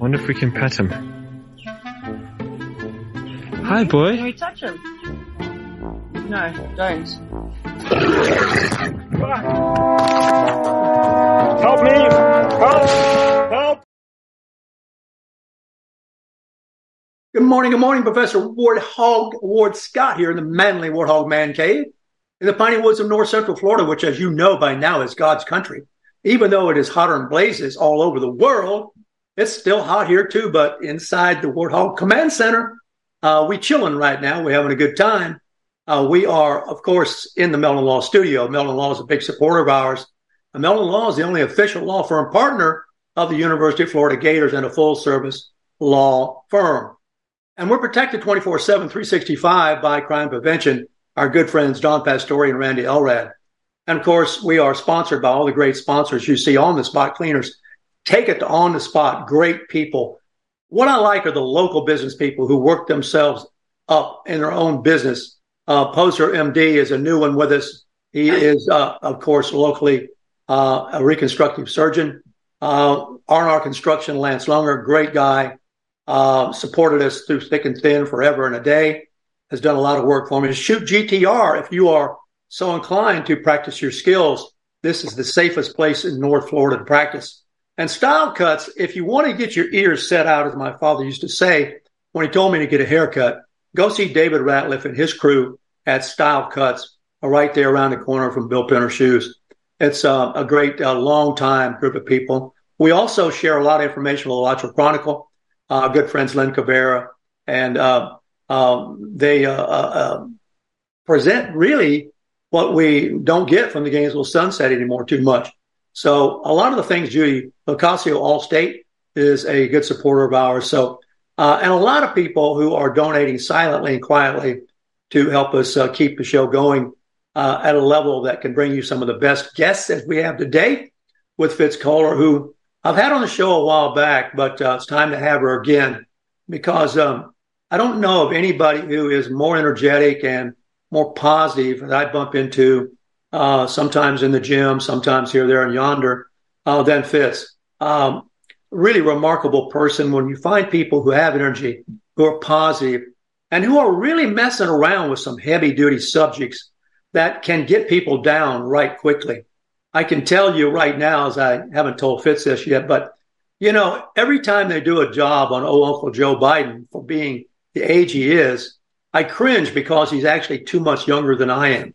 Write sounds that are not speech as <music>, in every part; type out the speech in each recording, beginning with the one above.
Wonder if we can pet him. Hi, boy. Can we touch him? No, don't. Help me! Help! Help! Good morning, good morning, Professor Warthog Ward Scott here in the Manly Warthog Man Cave in the piney woods of north central Florida, which, as you know by now, is God's country. Even though it is hotter than blazes all over the world, it's still hot here too. But inside the Warthog Command Center, uh, we chilling right now. We're having a good time. Uh, we are, of course, in the Meldon Law studio. Meldon Law is a big supporter of ours. And Meldon Law is the only official law firm partner of the University of Florida Gators and a full service law firm. And we're protected 24 7, 365 by crime prevention, our good friends Don Pastore and Randy Elrad. And of course, we are sponsored by all the great sponsors you see on the spot cleaners. Take it to on the spot, great people. What I like are the local business people who work themselves up in their own business. Uh, Poser MD is a new one with us. He is, uh, of course, locally uh, a reconstructive surgeon. Uh, R&R Construction, Lance Lunger, great guy uh, supported us through thick and thin forever and a day, has done a lot of work for me. Shoot GTR if you are so inclined to practice your skills. This is the safest place in North Florida to practice. And style cuts, if you want to get your ears set out, as my father used to say when he told me to get a haircut, go see David Ratliff and his crew at Style Cuts, uh, right there around the corner from Bill Penner Shoes. It's uh, a great, uh, long time group of people. We also share a lot of information with the Alachua Chronicle uh, good friends Jen Cabrera, and uh, um, they uh, present really what we don't get from the Gainesville Sunset anymore too much. So a lot of the things Judy Locasio Allstate is a good supporter of ours. So uh, and a lot of people who are donating silently and quietly to help us uh, keep the show going at a level that can bring you some of the best guests as we have today with Fitz Koehler, who I've had on the show a while back, but uh, it's time to have her again because um, I don't know of anybody who is more energetic and more positive that I bump into uh, sometimes in the gym, sometimes here, there, and yonder uh, than Fitz. Um, really remarkable person when you find people who have energy, who are positive, and who are really messing around with some heavy duty subjects that can get people down right quickly. I can tell you right now, as I haven't told Fitz this yet, but you know, every time they do a job on old Uncle Joe Biden for being the age he is, I cringe because he's actually too much younger than I am.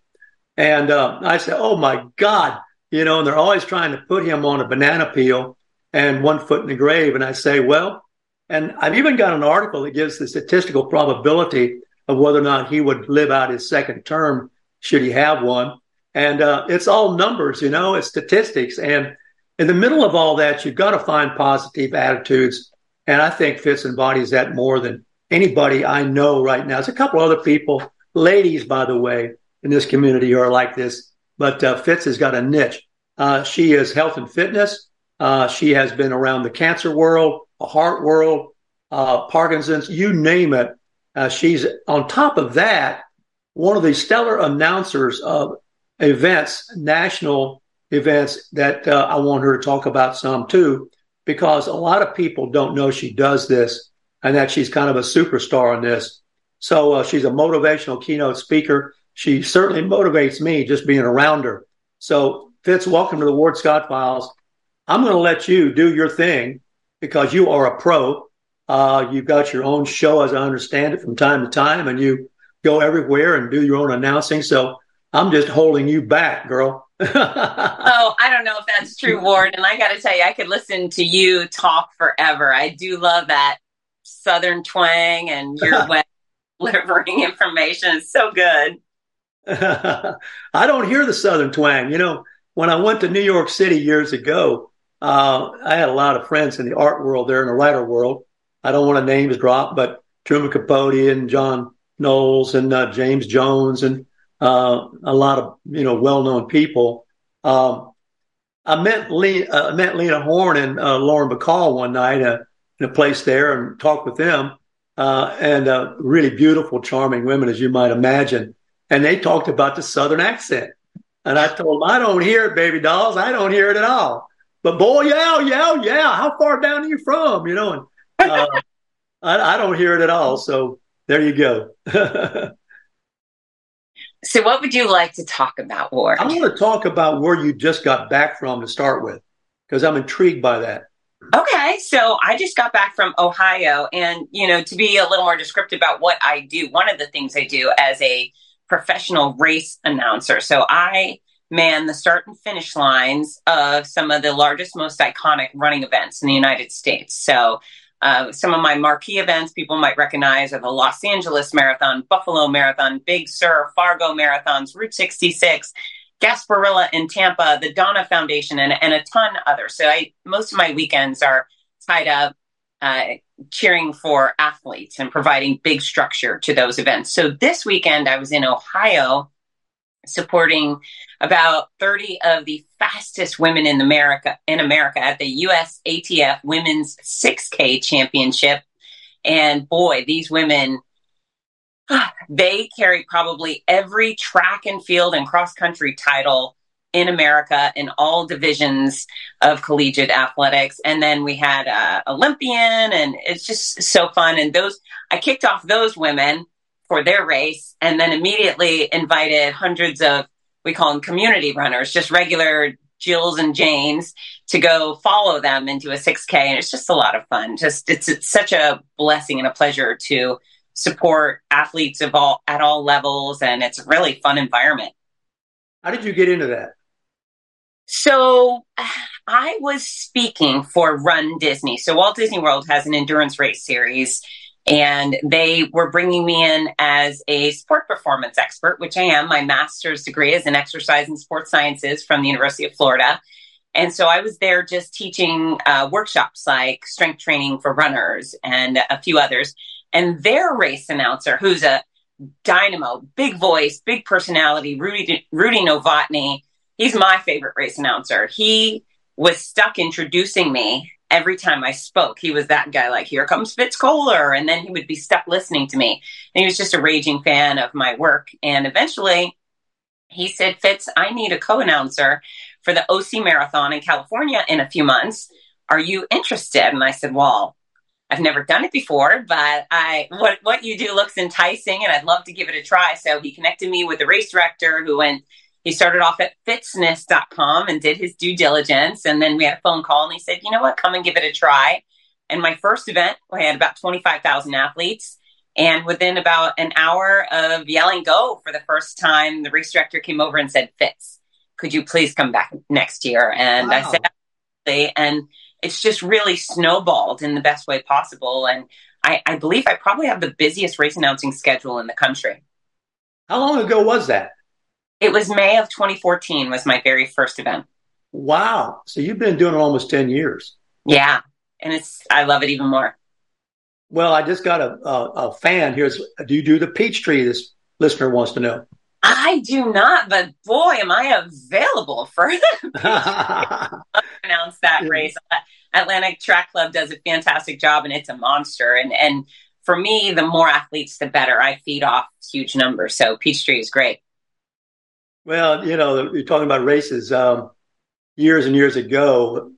And uh, I say, oh my God, you know, and they're always trying to put him on a banana peel and one foot in the grave. And I say, well, and I've even got an article that gives the statistical probability of whether or not he would live out his second term should he have one. And uh, it's all numbers, you know, it's statistics. And in the middle of all that, you've got to find positive attitudes. And I think Fitz embodies that more than anybody I know right now. There's a couple other people, ladies, by the way, in this community who are like this. But uh, Fitz has got a niche. Uh, she is health and fitness. Uh, she has been around the cancer world, the heart world, uh, Parkinson's, you name it. Uh, she's on top of that, one of the stellar announcers of events, national events that uh, I want her to talk about some too, because a lot of people don't know she does this and that she's kind of a superstar on this. So uh, she's a motivational keynote speaker. She certainly motivates me just being around her. So Fitz, welcome to the Ward Scott Files. I'm going to let you do your thing because you are a pro. Uh, you've got your own show, as I understand it, from time to time, and you go everywhere and do your own announcing. So I'm just holding you back, girl. <laughs> oh, I don't know if that's true, Ward. And I got to tell you, I could listen to you talk forever. I do love that Southern twang and your <laughs> way of delivering information. It's so good. <laughs> I don't hear the Southern twang. You know, when I went to New York City years ago, uh, I had a lot of friends in the art world there in the writer world. I don't want to names drop, but Truman Capote and John Knowles and uh, James Jones and uh, a lot of you know well-known people. Um, I met Lee, uh, met Lena Horne and uh, Lauren Bacall one night uh, in a place there and talked with them. Uh, and really beautiful, charming women, as you might imagine. And they talked about the Southern accent. And I told them, I don't hear it, baby dolls. I don't hear it at all. But boy, yeah, yeah, yeah. How far down are you from? You know, and uh, <laughs> I, I don't hear it at all. So there you go. <laughs> so, what would you like to talk about, Ward? I want to talk about where you just got back from to start with, because I'm intrigued by that. Okay, so I just got back from Ohio, and you know, to be a little more descriptive about what I do, one of the things I do as a professional race announcer. So I man the start and finish lines of some of the largest, most iconic running events in the United States. So uh, some of my marquee events people might recognize are the Los Angeles Marathon, Buffalo Marathon, Big Sur, Fargo Marathons, Route 66, Gasparilla in Tampa, the Donna Foundation, and, and a ton others. So I most of my weekends are tied up uh, cheering for athletes and providing big structure to those events. So this weekend, I was in Ohio supporting about 30 of the fastest women in America in America at the USATF Women's 6K Championship. And boy, these women <sighs> they carry probably every track and field and cross country title in America in all divisions of collegiate athletics. And then we had uh, Olympian, and it's just so fun. And those, I kicked off those women for their race, and then immediately invited hundreds of, we call them community runners, just regular Jills and Janes to go follow them into a 6K. And it's just a lot of fun. Just it's, it's such a blessing and a pleasure to support athletes of all at all levels, and it's a really fun environment. How did you get into that? So <sighs> I was speaking for Run Disney. So Walt Disney World has an endurance race series and they were bringing me in as a sport performance expert, which I am. My master's degree is in exercise and sports sciences from the University of Florida. And so I was there just teaching uh, workshops like strength training for runners and a few others. And their race announcer, who's a dynamo, big voice, big personality, Rudy, Rudy Novotny, he's my favorite race announcer. He was stuck introducing me every time I spoke. He was that guy, like, here comes Fitz Koehler. And then he would be stuck listening to me. And he was just a raging fan of my work. And eventually he said, Fitz, I need a co announcer for the OC Marathon in California in a few months. Are you interested? And I said, well, I've never done it before, but I what what you do looks enticing and I'd love to give it a try. So he connected me with the race director who went he started off at fitzness.com and did his due diligence. And then we had a phone call and he said, you know what, come and give it a try. And my first event, I had about 25,000 athletes. And within about an hour of yelling go for the first time, the race director came over and said, Fitz, could you please come back next year? And wow. I said, Absolutely. and it's just really snowballed in the best way possible. And I, I believe I probably have the busiest race announcing schedule in the country. How long ago was that? It was May of 2014 was my very first event. Wow. So you've been doing it almost 10 years. Yeah. And it's, I love it even more. Well, I just got a, a, a fan here. Do you do the Peachtree? This listener wants to know. I do not, but boy, am I available for <laughs> announce that <laughs> yeah. race. Atlanta Track Club does a fantastic job and it's a monster. And, and for me, the more athletes, the better. I feed off huge numbers. So Peachtree is great. Well, you know, you're talking about races. Um, years and years ago,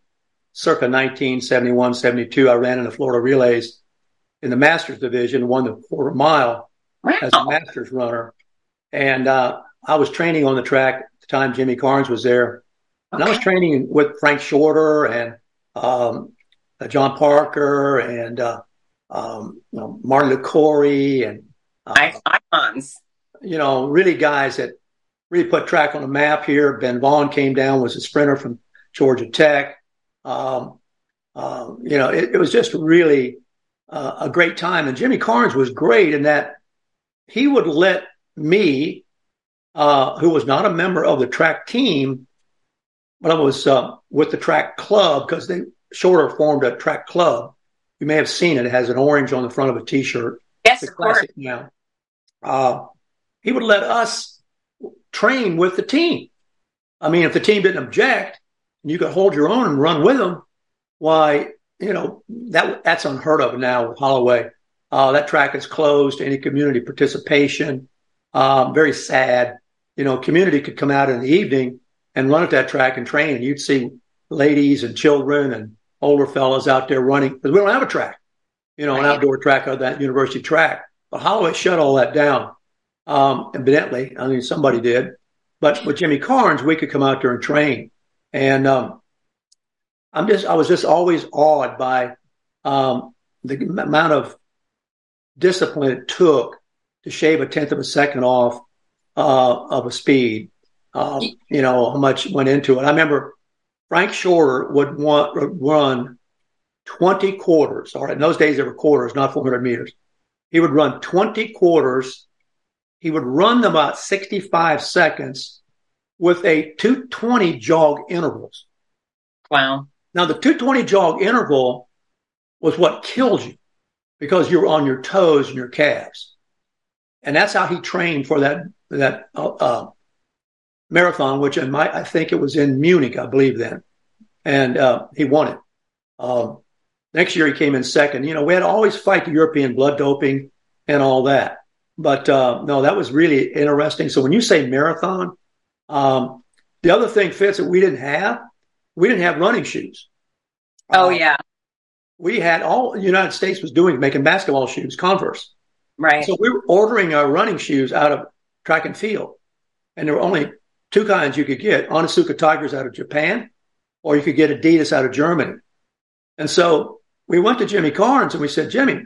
circa 1971, 72, I ran in the Florida Relays in the Masters division, won the quarter mile wow. as a Masters runner. And uh, I was training on the track at the time Jimmy Carnes was there. And okay. I was training with Frank Shorter and um, uh, John Parker and uh, um, you know, Martin Liquori and uh, icons. You know, really guys that really put track on the map here. Ben Vaughn came down, was a sprinter from Georgia Tech. Um, uh, you know, it, it, was just really uh, a great time. And Jimmy Carnes was great in that he would let me, uh, who was not a member of the track team, but I was uh, with the track club because they Shorter formed a track club. You may have seen it. It has an orange on the front of a T-shirt. Yes, of course. Now, uh, he would let us train with the team. I mean, if the team didn't object, you could hold your own and run with them. Why, you know, that that's unheard of now with Holloway. Uh, that track is closed to any community participation. Um, very sad. You know, community could come out in the evening and run at that track and train, and you'd see ladies and children and older fellows out there running because we don't have a track, you know, right. an outdoor track of that university track. But Holloway shut all that down. Um, evidently, I mean, somebody did. But with Jimmy Carnes, we could come out there and train. And um, I'm just, I was just always awed by um, the amount of discipline it took to shave a tenth of a second off uh, of a speed. Um, you know how much went into it. I remember Frank Shorter would want run 20 quarters. All right, in those days there were quarters, not 400 meters. He would run 20 quarters. He would run them about 65 seconds with a 220 jog intervals. Wow. Now the 220 jog interval was what killed you because you were on your toes and your calves. And that's how he trained for that, that, uh, uh, marathon, which in my, I think it was in Munich, I believe then. And, uh, he won it. Um, next year he came in second. You know, we had to always fight the European blood doping and all that. But, uh, no, that was really interesting. So when you say marathon, um, the other thing Fitz that we didn't have, we didn't have running shoes. Oh uh, yeah. We had all the United States was doing making basketball shoes, Converse. Right. So we were ordering our running shoes out of track and field. And there were only two kinds you could get Onitsuka Tigers out of Japan, or you could get Adidas out of Germany. And so we went to Jimmy Carnes and we said, Jimmy,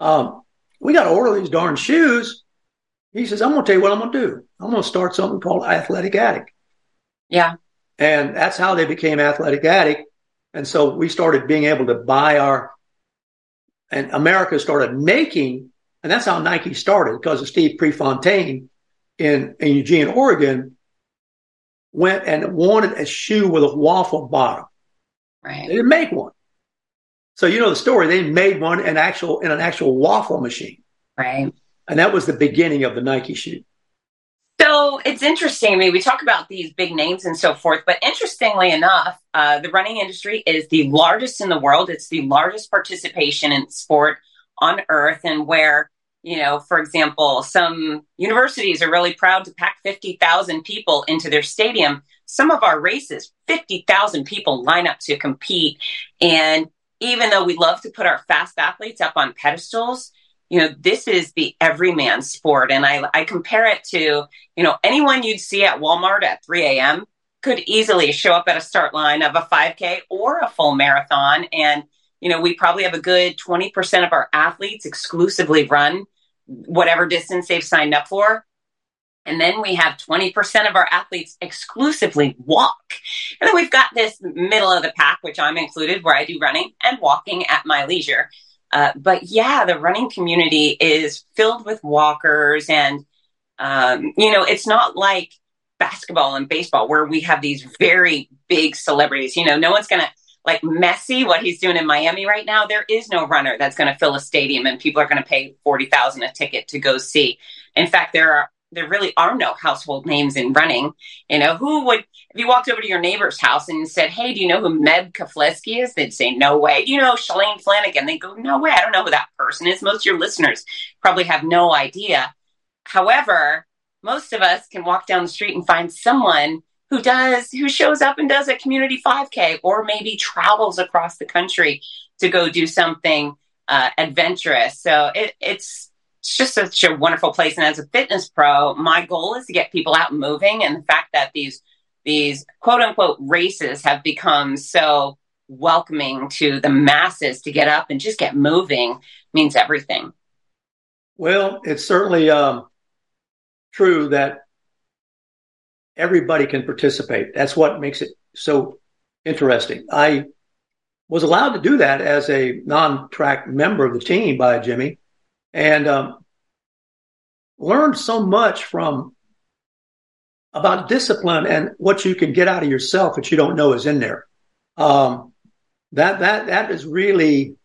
um, we got to order these darn shoes. He says, I'm going to tell you what I'm going to do. I'm going to start something called Athletic Attic. Yeah. And that's how they became Athletic Attic. And so we started being able to buy our, and America started making, and that's how Nike started because of Steve Prefontaine in, in Eugene, Oregon, went and wanted a shoe with a waffle bottom. Right. They didn't make one. So you know the story. They made one in actual in an actual waffle machine. Right. And that was the beginning of the Nike shoe. So it's interesting. I mean, we talk about these big names and so forth, but interestingly enough, uh, the running industry is the largest in the world. It's the largest participation in sport on earth, and where you know, for example, some universities are really proud to pack 50,000 people into their stadium. Some of our races, 50,000 people line up to compete. And even though we love to put our fast athletes up on pedestals, you know, this is the everyman sport. And I, I compare it to, you know, anyone you'd see at Walmart at 3 a.m. could easily show up at a start line of a 5K or a full marathon. And, you know, we probably have a good 20% of our athletes exclusively run whatever distance they've signed up for. And then we have 20% of our athletes exclusively walk. And then we've got this middle of the pack, which I'm included, where I do running and walking at my leisure. Uh, but yeah, the running community is filled with walkers, and um, you know, it's not like basketball and baseball where we have these very big celebrities. You know, no one's gonna like Messi, what he's doing in Miami right now. There is no runner that's going to fill a stadium, and people are going to pay forty thousand a ticket to go see. In fact, there are there really are no household names in running. You know, who would, if you walked over to your neighbor's house and said, Hey, do you know who Meb Keflezighi is? They'd say, No way. You know Shalane Flanagan? They go, No way. I don't know who that person is. Most of your listeners probably have no idea. However, most of us can walk down the street and find someone who does, who shows up and does a community 5K or maybe travels across the country to go do something uh, adventurous. So it, it's, it's just such a wonderful place. And as a fitness pro, my goal is to get people out moving. And the fact that these these quote unquote races have become so welcoming to the masses to get up and just get moving means everything. Well, it's certainly um, true that everybody can participate. That's what makes it so interesting. I was allowed to do that as a non-track member of the team by Jimmy and um, learned so much from about discipline and what you can get out of yourself that you don't know is in there. Um, that that that is really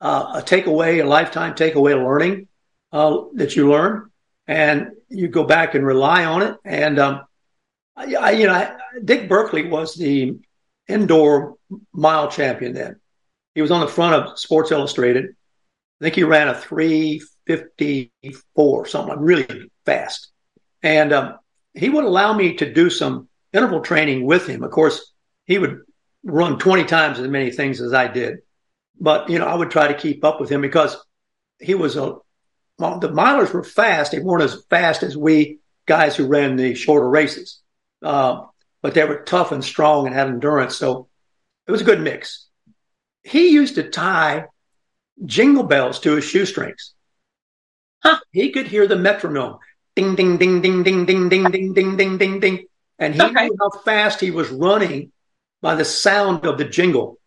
uh, a takeaway, a lifetime takeaway learning uh, that you learn, and you go back and rely on it. And um, I, you know, Dick Buerkle was the indoor mile champion then. He was on the front of Sports Illustrated. I think he ran a 354, something really fast. And um, he would allow me to do some interval training with him. Of course, he would run 20 times as many things as I did. But, you know, I would try to keep up with him because he was a, well, the milers were fast. They weren't as fast as we guys who ran the shorter races. Uh, but they were tough and strong and had endurance. So it was a good mix. He used to tie jingle bells to his shoestrings. Huh. He could hear the metronome ding, ding, ding, ding, ding, ding, ding, ding, ding, ding, ding, ding. And he okay. knew how fast he was running by the sound of the jingle.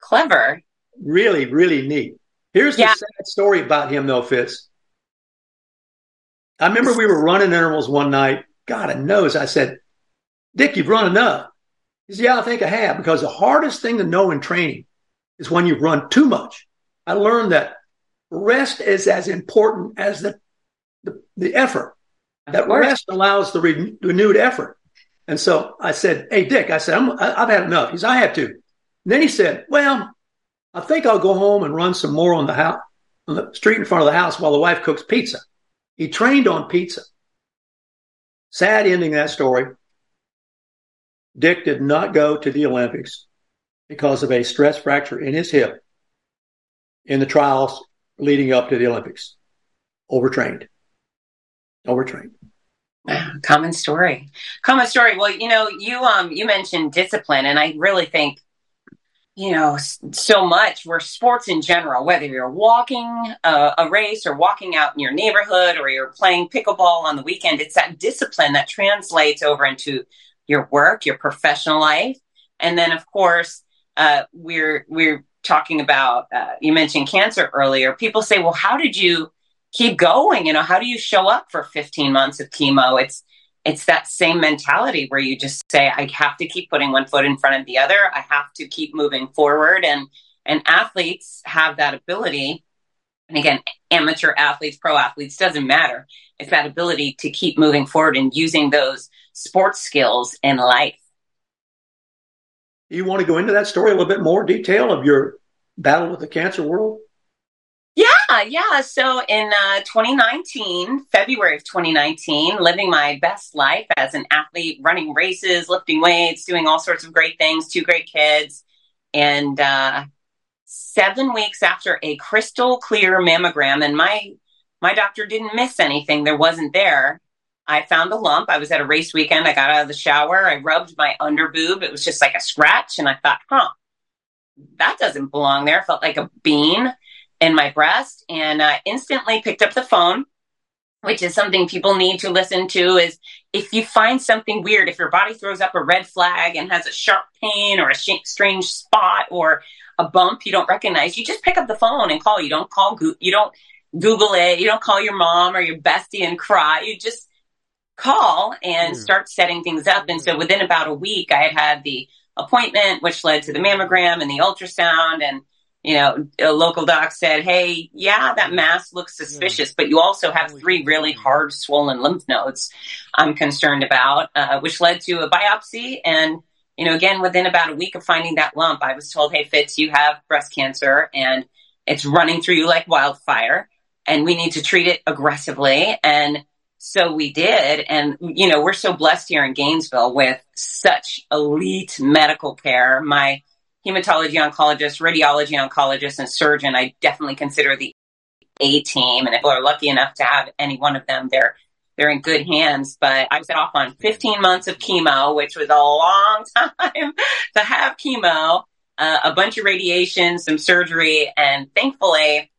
Clever. Really, really neat. Here's yeah. the sad story about him, though, Fitz. I remember we were running intervals one night. God knows. I said, Dick, you've run enough. He said, Yeah, I think I have, because the hardest thing to know in training is when you run too much. I learned that rest is as important as the the, the effort. That rest allows the re- renewed effort. And so I said, Hey, Dick, I said, i have had enough. He said, I have to. And then he said, Well, I think I'll go home and run some more on the house, on the street in front of the house while the wife cooks pizza. He trained on pizza. Sad ending that story. Dick did not go to the Olympics because of a stress fracture in his hip in the trials leading up to the Olympics. Overtrained. Overtrained. Common story. Common story. Well, you know, you um you mentioned discipline, and I really think you know so much where sports in general whether you're walking a, a, race or walking out in your neighborhood or you're playing pickleball on the weekend it's that discipline that translates over into your work, your professional life, and then of course uh, we're we're talking about. Uh, you mentioned cancer earlier. People say, "Well, how did you keep going? You know, how do you show up for 15 months of chemo?" It's it's that same mentality where you just say, "I have to keep putting one foot in front of the other. I have to keep moving forward." And and athletes have that ability. And again, amateur athletes, pro athletes, doesn't matter. It's that ability to keep moving forward and using those sports skills in life. You want to go into that story a little bit more detail of your battle with the cancer world? Yeah, yeah. So in uh, 2019, February of 2019, living my best life as an athlete, running races, lifting weights, doing all sorts of great things, two great kids. And uh, seven weeks after a crystal clear mammogram, and my my doctor didn't miss anything. There wasn't there. I found a lump. I was at a race weekend. I got out of the shower. I rubbed my under boob. It was just like a scratch. And I thought, huh, that doesn't belong there. It felt like a bean in my breast and I instantly picked up the phone, which is something people need to listen to is if you find something weird, if your body throws up a red flag and has a sharp pain or a sh- strange spot or a bump you don't recognize, you just pick up the phone and call. You don't call, you don't Google it. You don't call your mom or your bestie and cry. You just call and mm. start setting things up. And so within about a week, I had had the appointment, which led to the mammogram and the ultrasound. And, you know, a local doc said, Hey, yeah, that mass looks suspicious, but you also have three really hard swollen lymph nodes I'm concerned about, uh, which led to a biopsy. And, you know, again, within about a week of finding that lump, I was told, Hey, Fitz, you have breast cancer and it's running through you like wildfire and we need to treat it aggressively. And so we did. And, you know, we're so blessed here in Gainesville with such elite medical care. My hematology oncologist, radiology oncologist, and surgeon, I definitely consider the A team. And if we're lucky enough to have any one of them, they're they're in good hands. But I was off on 15 months of chemo, which was a long <laughs> time to have chemo, uh, a bunch of radiation, some surgery, and thankfully,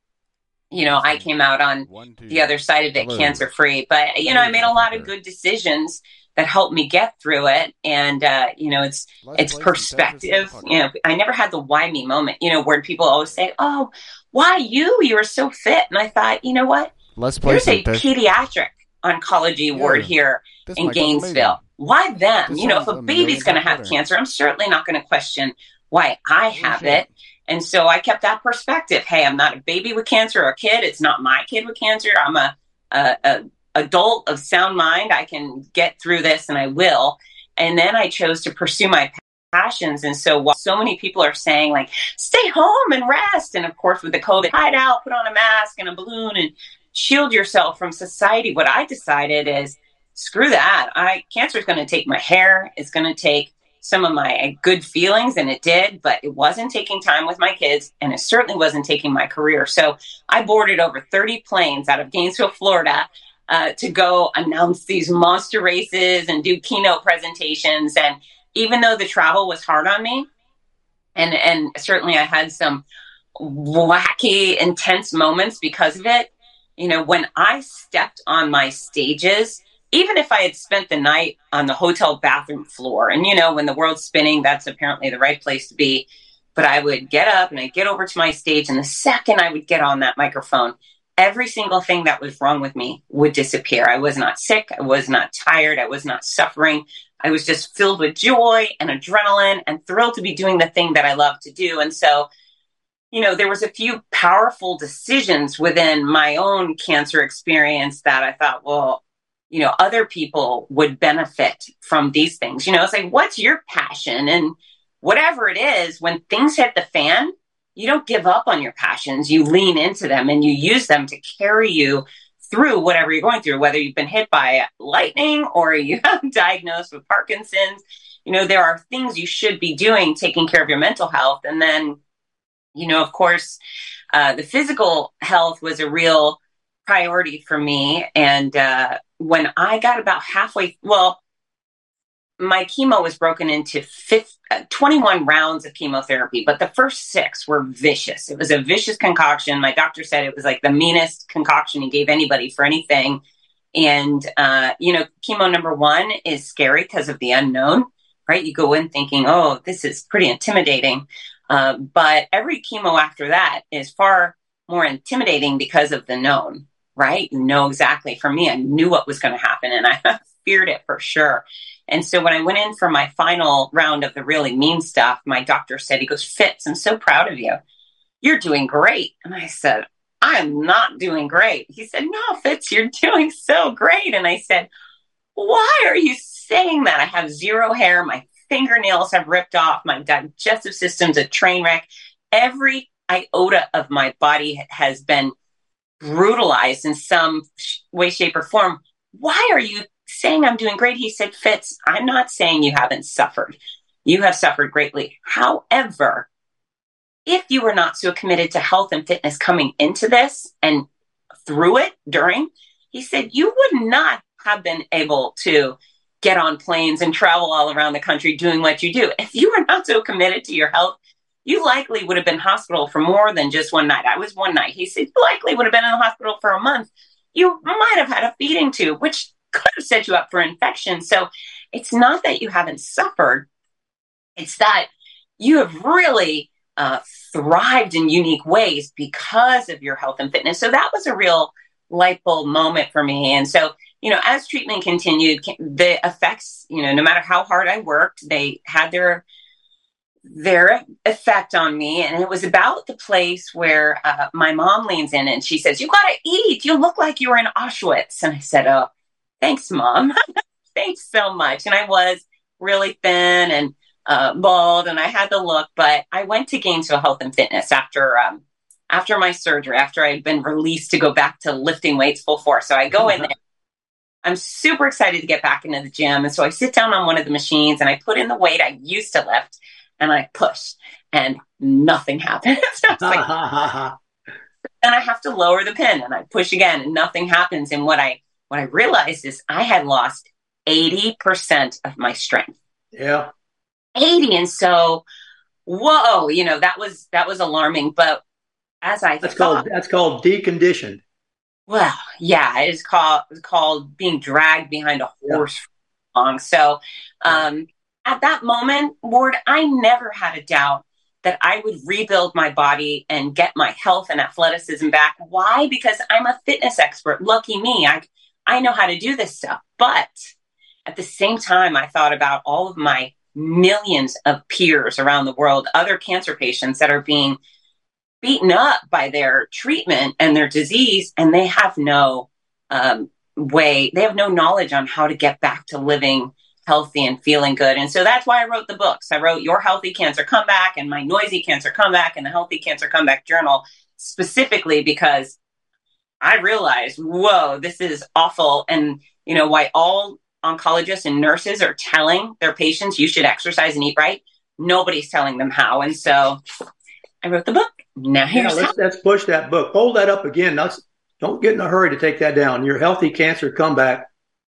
you know, I came out on one the other side of it cancer free. But, you know, I made a lot of good decisions that helped me get through it. And, uh, you know, it's, it's perspective. You know, I never had the why me moment, you know, where people always say, Oh, why you? You were so fit. And I thought, you know what? Let's play There's a pediatric oncology ward Yeah. here This in might go amazing. Gainesville. Why them? This you know, if a baby's going to have better. cancer, I'm certainly not going to question why I have it. And so I kept that perspective. Hey, I'm not a baby with cancer or a kid. It's not my kid with cancer. I'm a, a, a adult of sound mind. I can get through this and I will. And then I chose to pursue my passions. And so while so many people are saying like, stay home and rest. And of course with the COVID, hide out, put on a mask and a balloon and shield yourself from society. What I decided is screw that. I cancer is going to take my hair. It's going to take some of my good feelings and it did, but it wasn't taking time with my kids and it certainly wasn't taking my career. So I boarded over 30 planes out of Gainesville, Florida uh, to go announce these monster races and do keynote presentations. And even though the travel was hard on me, and and certainly I had some wacky, intense moments because of it. You know, when I stepped on my stages, even if I had spent the night on the hotel bathroom floor, and you know, when the world's spinning, that's apparently the right place to be. But I would get up and I'd get over to my stage, and the second I would get on that microphone, every single thing that was wrong with me would disappear. I was not sick. I was not tired. I was not suffering. I was just filled with joy and adrenaline and thrilled to be doing the thing that I love to do. And so, you know, there was a few powerful decisions within my own cancer experience that I thought, well, you know, other people would benefit from these things. You know, it's like, what's your passion? And whatever it is, when things hit the fan, you don't give up on your passions. You lean into them and you use them to carry you through whatever you're going through, whether you've been hit by lightning or you <laughs> have diagnosed with Parkinson's. You know, there are things you should be doing, taking care of your mental health. And then, you know, of course, uh, the physical health was a real priority for me. And uh, when I got about halfway, well, my chemo was broken into uh, 21 rounds of chemotherapy, but the first six were vicious. It was a vicious concoction. My doctor said it was like the meanest concoction he gave anybody for anything. And, uh, you know, chemo number one is scary because of the unknown, right? You go in thinking, oh, this is pretty intimidating. Uh, but every chemo after that is far more intimidating because of the known, right? You know exactly. For me, I knew what was going to happen and <laughs> I feared it for sure. And so when I went in for my final round of the really mean stuff, my doctor said, he goes, Fitz, I'm so proud of you. You're doing great. And I said, I'm not doing great. He said, No, Fitz, you're doing so great. And I said, Why are you saying that? I have zero hair. My fingernails have ripped off. My digestive system's a train wreck. Every iota of my body has been brutalized in some way, shape, or form. Why are you saying I'm doing great? He said, Fitz, I'm not saying you haven't suffered. You have suffered greatly. However, if you were not so committed to health and fitness coming into this and through it during, he said, you would not have been able to get on planes and travel all around the country doing what you do. If you were not so committed to your health, you likely would have been hospital for more than just one night. I was one night. He said, you likely would have been in the hospital for a month. You might have had a feeding tube, which could have set you up for infection. So it's not that you haven't suffered. It's that you have really uh, thrived in unique ways because of your health and fitness. So that was a real light bulb moment for me. And so, you know, as treatment continued, the effects, you know, no matter how hard I worked, they had their their effect on me. And it was about the place where uh, my mom leans in and she says you got to eat. You look like you were in auschwitz. And i said oh thanks mom. <laughs> Thanks so much. And i was really thin and uh, bald and i had the look but i went to gainesville health and fitness after um, after my surgery after i had been released to go back to lifting weights full force so i go in there. I'm super excited to get back into the gym. And so i sit down on one of the machines and i put in the weight i used to lift and i push and nothing happens <laughs> like, <laughs> and i have to lower the pin and i push again and nothing happens and what i what I realized is I had lost 80% of my strength. Yeah. 80. And so, whoa, you know, that was, that was alarming. But as I That's thought, called, that's called deconditioned. well, yeah, it is called, called being dragged behind a horse yeah. long. So, um, at that moment, Ward, I never had a doubt that I would rebuild my body and get my health and athleticism back. Why? Because I'm a fitness expert. Lucky me. I, I know how to do this stuff. But at the same time, I thought about all of my millions of peers around the world, other cancer patients that are being beaten up by their treatment and their disease, and they have no um, way, they have no knowledge on how to get back to living healthy and feeling good. And so that's why I wrote the books. I wrote Your Healthy Cancer Comeback and My Noisy Cancer Comeback and the Healthy Cancer Comeback Journal specifically because I realized, whoa, this is awful. And, you know, why all oncologists and nurses are telling their patients you should exercise and eat right. Nobody's telling them how. And so I wrote the book. Now here's yeah, let's, let's, push that book. Hold that up again. Let's, don't get in a hurry to take that down. Your healthy cancer comeback,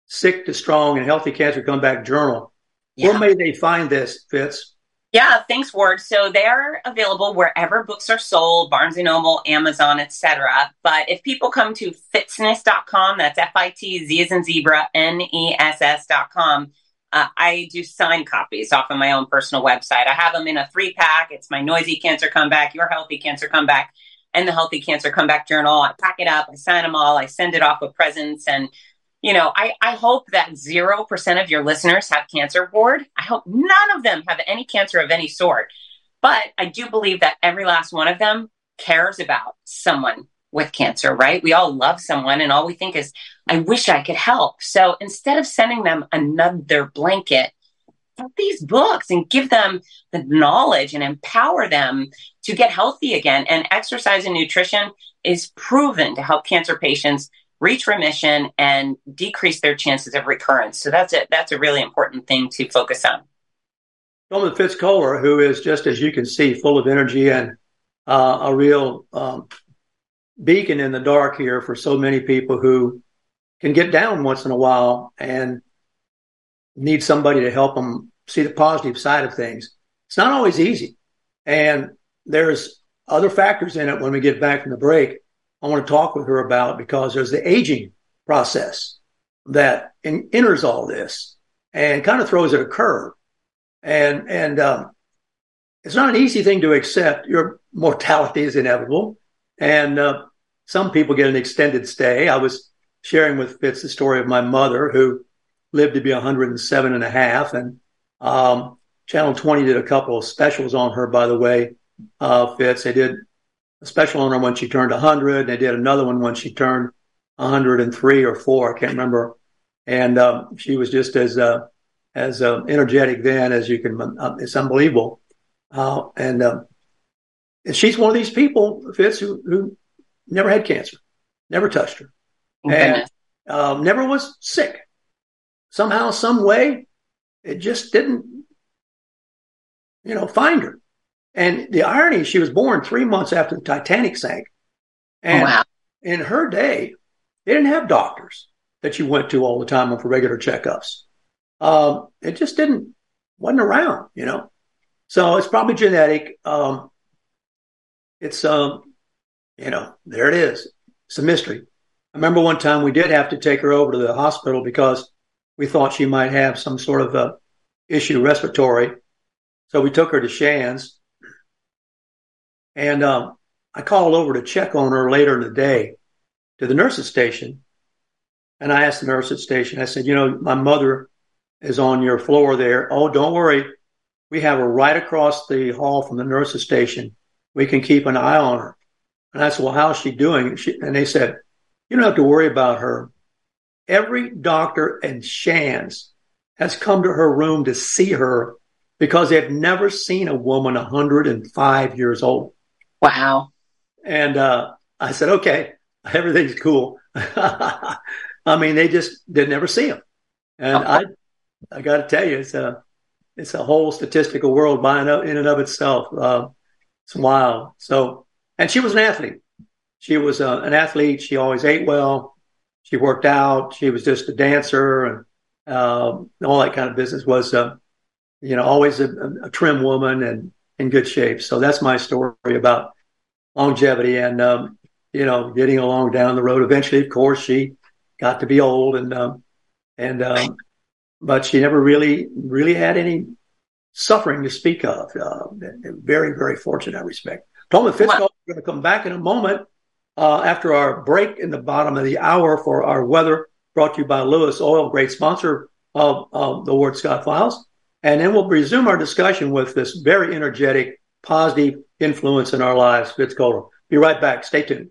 sick to strong and healthy cancer comeback journal. Yeah. Where may they find this, Fitz? Yeah, thanks, Ward. So they're available wherever books are sold, Barnes and Noble, Amazon, etc. But if people come to fitzness.com, that's F-I-T-Z as in zebra, N-E-S-S.com, uh, I do sign copies off of my own personal website. I have them in a three pack. It's my noisy cancer comeback, your healthy cancer comeback, and the healthy cancer comeback journal. I pack it up, I sign them all, I send it off with presents and you know, I, I hope that 0% of your listeners have cancer Ward. I hope none of them have any cancer of any sort. But I do believe that every last one of them cares about someone with cancer, right? We all love someone and all we think is, I wish I could help. So instead of sending them another blanket, these books and give them the knowledge and empower them to get healthy again. And exercise and nutrition is proven to help cancer patients reach remission and decrease their chances of recurrence. So that's it. That's a really important thing to focus on. Norman Fitz-Koehler, who is just as you can see, full of energy and uh, a real um, beacon in the dark here for so many people who can get down once in a while and need somebody to help them see the positive side of things. It's not always easy. And there's other factors in it when we get back from the break I want to talk with her about because there's the aging process that in, enters all this and kind of throws it a curve. And, and, um, it's not an easy thing to accept. Your mortality is inevitable. And, uh, some people get an extended stay. I was sharing with Fitz the story of my mother who lived to be 107 and a half. And, um, Channel 20 did a couple of specials on her, by the way, uh, Fitz. They did a special on her when she turned 100. They did another one when she turned 103 or four. I can't remember. And uh, she was just as uh, as uh, energetic then as you can. Uh, it's unbelievable. Uh, and um, she's one of these people, Fitz, who, who never had cancer, never touched her, and um, never was sick. Somehow, some way, it just didn't, you know, find her. And the irony, she was born three months after the Titanic sank. And oh, wow. in her day, they didn't have doctors that you went to all the time for regular checkups. Um, it just didn't, wasn't around, you know? So it's probably genetic. Um, it's, um, you know, there it is. It's a mystery. I remember one time we did have to take her over to the hospital because we thought she might have some sort of a issue respiratory. So we took her to Shands and um, I called over to check on her later in the day to the nurse's station. And I asked the nurse at station, I said, you know, my mother is on your floor there. Oh, don't worry. We have her right across the hall from the nurse's station. We can keep an eye on her. And I said, well, how's she doing? She, and they said, you don't have to worry about her. Every doctor in Shands has come to her room to see her because they've never seen a woman 105 years old. Wow. And uh, I said, okay, everything's cool. <laughs> I mean, they just did never see him. And I, I got to tell you, it's a, it's a whole statistical world by and in and of itself. Uh, it's wild. So, and she was an athlete. She was uh, an athlete. She always ate well. She worked out. She was just a dancer and uh, all that kind of business. Was uh, you know always a, a, trim woman and in good shape. So that's my story about longevity and, um, you know, getting along down the road. Eventually, of course, she got to be old and, um, and, um, but she never really, really had any suffering to speak of. Uh, very, very fortunate I respect. Tolman Fitzgerald, we're going to come back in a moment uh, after our break in the bottom of the hour for our weather brought to you by Lewis Oil, great sponsor of, of the Ward Scott Files. And then we'll resume our discussion with this very energetic, positive influence in our lives, Fitz Koehler. Be right back. Stay tuned.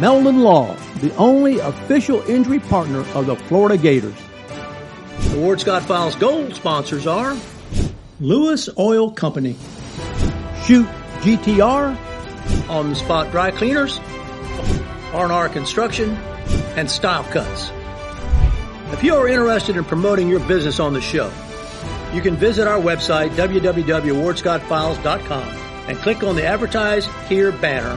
Meldon Law, the only official injury partner of the Florida Gators. The Ward Scott Files Gold sponsors are Lewis Oil Company, Shoot GTR, On the Spot Dry Cleaners, R&R Construction, and Style Cuts. If you are interested in promoting your business on the show, you can visit our website, www.wardscottfiles.com, and click on the Advertise Here banner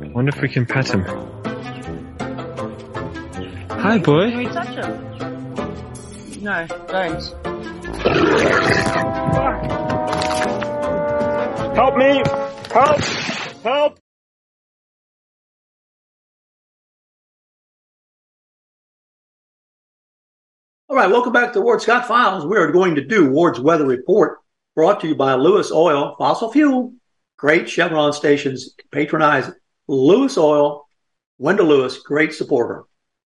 Wonder if we can pet him. Hi, boy. Can we touch him? No, don't. Help me! Help! Help! All right, welcome back to Ward Scott Files. We are going to do Ward's Weather Report, brought to you by Lewis Oil, fossil fuel. Great Chevron stations patronize Lewis Oil. Wendell Lewis, great supporter.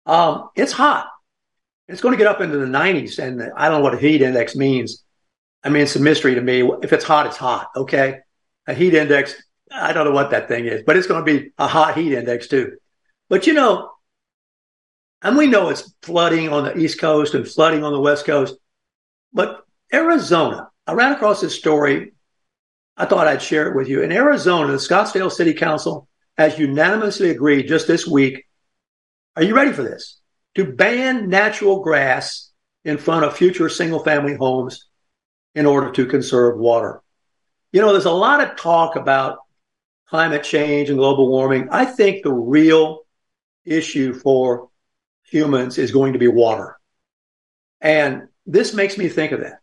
Um, it's hot. It's going to get up into the 90s, and I don't know what a heat index means. I mean, it's a mystery to me. If it's hot, it's hot. Okay, a heat index. I don't know what that thing is, but it's going to be a hot heat index too. But you know, and we know it's flooding on the East Coast and flooding on the West Coast. But Arizona, I ran across this story. I thought I'd share it with you. In Arizona, the Scottsdale City Council has unanimously agreed just this week. Are you ready for this? To ban natural grass in front of future single family homes in order to conserve water. You know, there's a lot of talk about climate change and global warming. I think the real issue for humans is going to be water. And this makes me think of that.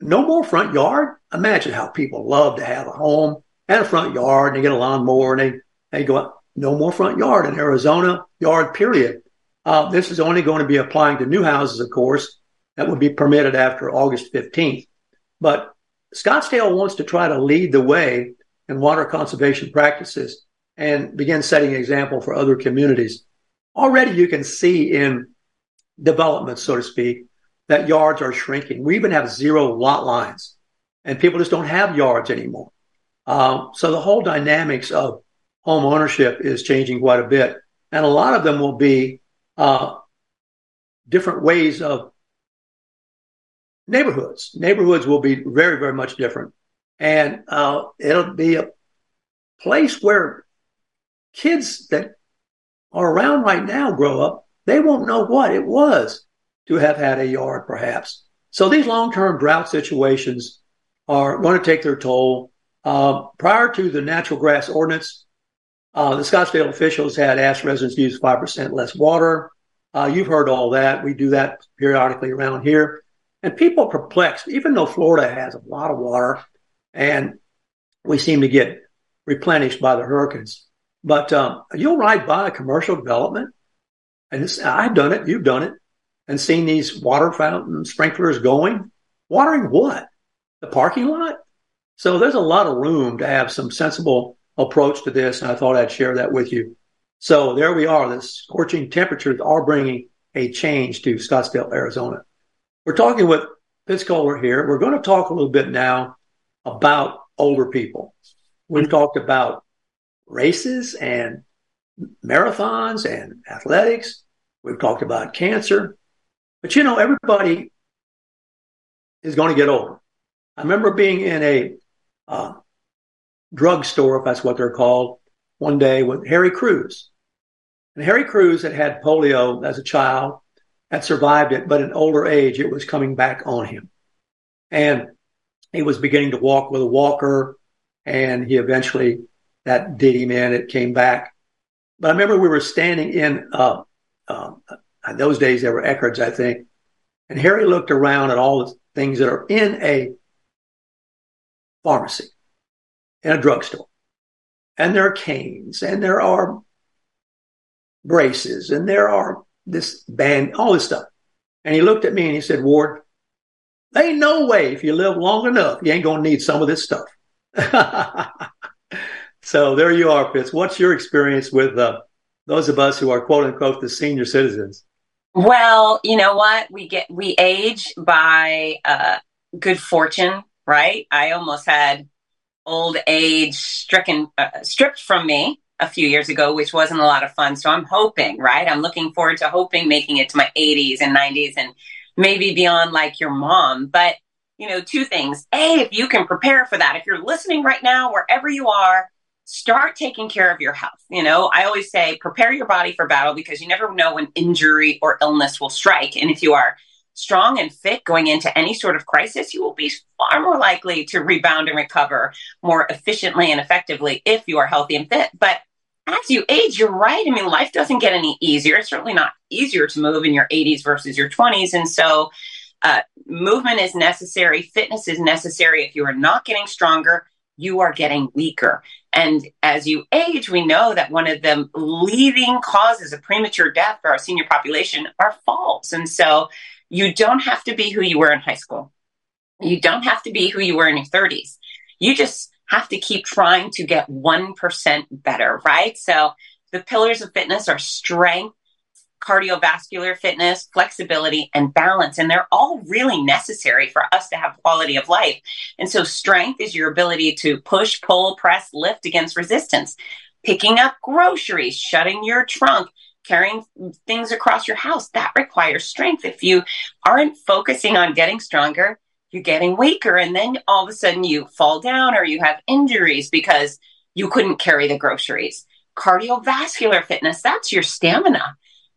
No more front yard. Imagine how people love to have a home and a front yard and they get a lawnmower and they, they go. No more front yard in Arizona, yard period. Uh, this is only going to be applying to new houses, of course, that would be permitted after August 15th. But Scottsdale wants to try to lead the way in water conservation practices and begin setting an example for other communities. Already you can see in development, so to speak, that yards are shrinking. We even have zero lot lines and people just don't have yards anymore. Um, so the whole dynamics of home ownership is changing quite a bit. And a lot of them will be uh, different ways of neighborhoods. Neighborhoods will be very, very much different. And uh, it'll be a place where kids that are around right now grow up, they won't know what it was to have had a yard, perhaps. So these long-term drought situations are going to take their toll. Uh, prior to the natural grass ordinance, uh, the Scottsdale officials had asked residents to use 5% less water. Uh, you've heard all that. We do that periodically around here. And people are perplexed, even though Florida has a lot of water and we seem to get replenished by the hurricanes. But um, you'll ride by a commercial development, and I've done it, you've done it, and seen these water fountain sprinklers going. Watering what? The parking lot? So there's a lot of room to have some sensible approach to this, and I thought I'd share that with you. So there we are. The scorching temperatures are bringing a change to Scottsdale, Arizona. We're talking with Fitz Koehler here. We're going to talk a little bit now about older people. We've talked about races and marathons and athletics. We've talked about cancer. But you know, everybody is going to get older. I remember being in a uh, drugstore, if that's what they're called, one day with Harry Crews. And Harry Crews had had polio as a child, had survived it, but in older age, it was coming back on him. And he was beginning to walk with a walker, and he eventually, that did him in, it came back. But I remember we were standing in, uh, uh, in those days there were Eckerd's, I think, and Harry looked around at all the things that are in a pharmacy, in a drugstore. And there are canes, and there are braces, and there are this band, all this stuff. And he looked at me and he said, Ward, there ain't no way if you live long enough, you ain't going to need some of this stuff. <laughs> so there you are, Fitz. What's your experience with uh, those of us who are quote unquote the senior citizens? Well, you know what? We get, we age by uh, good fortune, right? I almost had old age stricken, uh, stripped from me a few years ago, which wasn't a lot of fun. So I'm hoping, right? I'm looking forward to hoping making it to my 80s and 90s and maybe beyond like your mom. But, you know, two things. A, if you can prepare for that, if you're listening right now, wherever you are, start taking care of your health. You know, I always say prepare your body for battle because you never know when injury or illness will strike. And if you are strong and fit going into any sort of crisis, you will be far more likely to rebound and recover more efficiently and effectively if you are healthy and fit. But as you age, you're right. I mean, life doesn't get any easier. It's certainly not easier to move in your 80s versus your 20s. And so, uh, movement is necessary. Fitness is necessary. If you are not getting stronger, you are getting weaker. And as you age, we know that one of the leading causes of premature death for our senior population are falls. And so you don't have to be who you were in high school. You don't have to be who you were in your 30s. You just have to keep trying to get 1% better, right? So the pillars of fitness are strength, cardiovascular fitness, flexibility, and balance. And they're all really necessary for us to have quality of life. And so strength is your ability to push, pull, press, lift against resistance, picking up groceries, shutting your trunk, carrying things across your house. That requires strength. If you aren't focusing on getting stronger, you're getting weaker and then all of a sudden you fall down or you have injuries because you couldn't carry the groceries. Cardiovascular fitness, that's your stamina.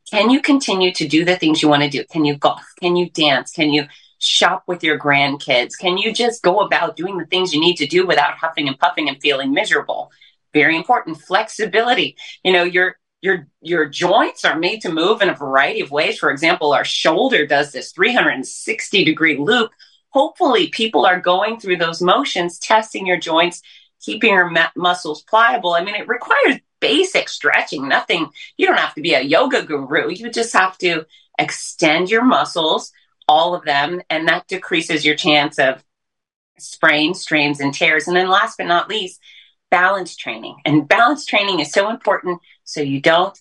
Can you continue to do the things you want to do? Can you golf? Can you dance? Can you shop with your grandkids? Can you just go about doing the things you need to do without huffing and puffing and feeling miserable? Very important. Flexibility. You know, your your your joints are made to move in a variety of ways. For example, our shoulder does this 360 degree loop hopefully people are going through those motions, testing your joints, keeping your muscles pliable. I mean, it requires basic stretching, nothing, you don't have to be a yoga guru. You just have to extend your muscles, all of them, and that decreases your chance of sprains, strains, and tears. And then last but not least, balance training. And balance training is so important so you don't